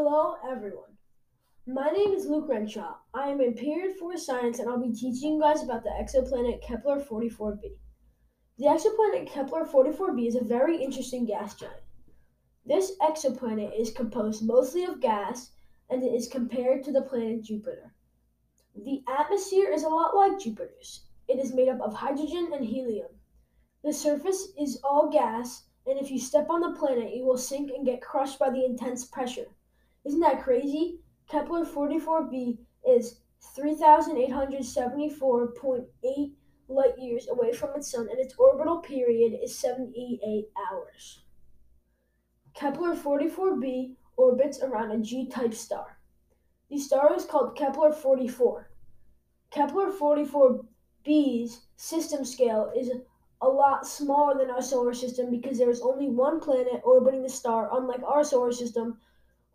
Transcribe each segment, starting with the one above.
Hello, everyone. My name is Luke Renshaw. I am in Period 4 Science, and I'll be teaching you guys about the exoplanet Kepler 44b. The exoplanet Kepler 44b is a very interesting gas giant. This exoplanet is composed mostly of gas, and it is compared to the planet Jupiter. The atmosphere is a lot like Jupiter's. It is made up of hydrogen and helium. The surface is all gas, and if you step on the planet, you will sink and get crushed by the intense pressure. Isn't that crazy? Kepler 44b is 3,874.8 light years away from its sun, and its orbital period is 78 hours. Kepler 44b orbits around a G type star. The star is called Kepler 44. Kepler 44b's system scale is a lot smaller than our solar system because there is only one planet orbiting the star, unlike our solar system,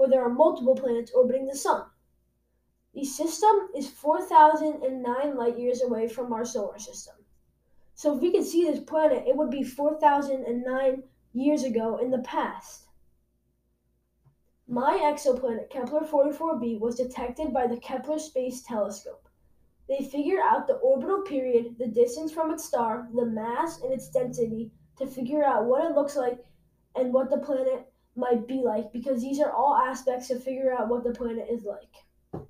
where there are multiple planets orbiting the sun. The system is 4,009 light years away from our solar system. So if we could see this planet, it would be 4,009 years ago in the past. My exoplanet, Kepler 44b, was detected by the Kepler Space Telescope. They figured out the orbital period, the distance from its star, the mass, and its density to figure out what it looks like and what the planet might be like because these are all aspects to figure out what the planet is like.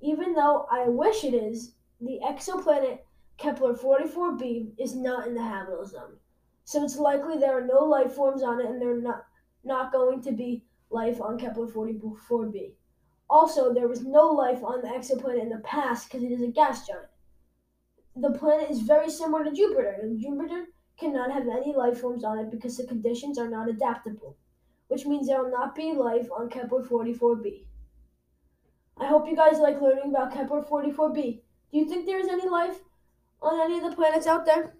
Even though I wish it is, the exoplanet Kepler 44b is not in the habitable zone. So it's likely there are no life forms on it and there are not, not going to be life on Kepler 44b. Also, there was no life on the exoplanet in the past because it is a gas giant. The planet is very similar to Jupiter, and Jupiter cannot have any life forms on it because the conditions are not adaptable which means there will not be life on Kepler 44b. I hope you guys like learning about Kepler 44b. Do you think there is any life on any of the planets out there?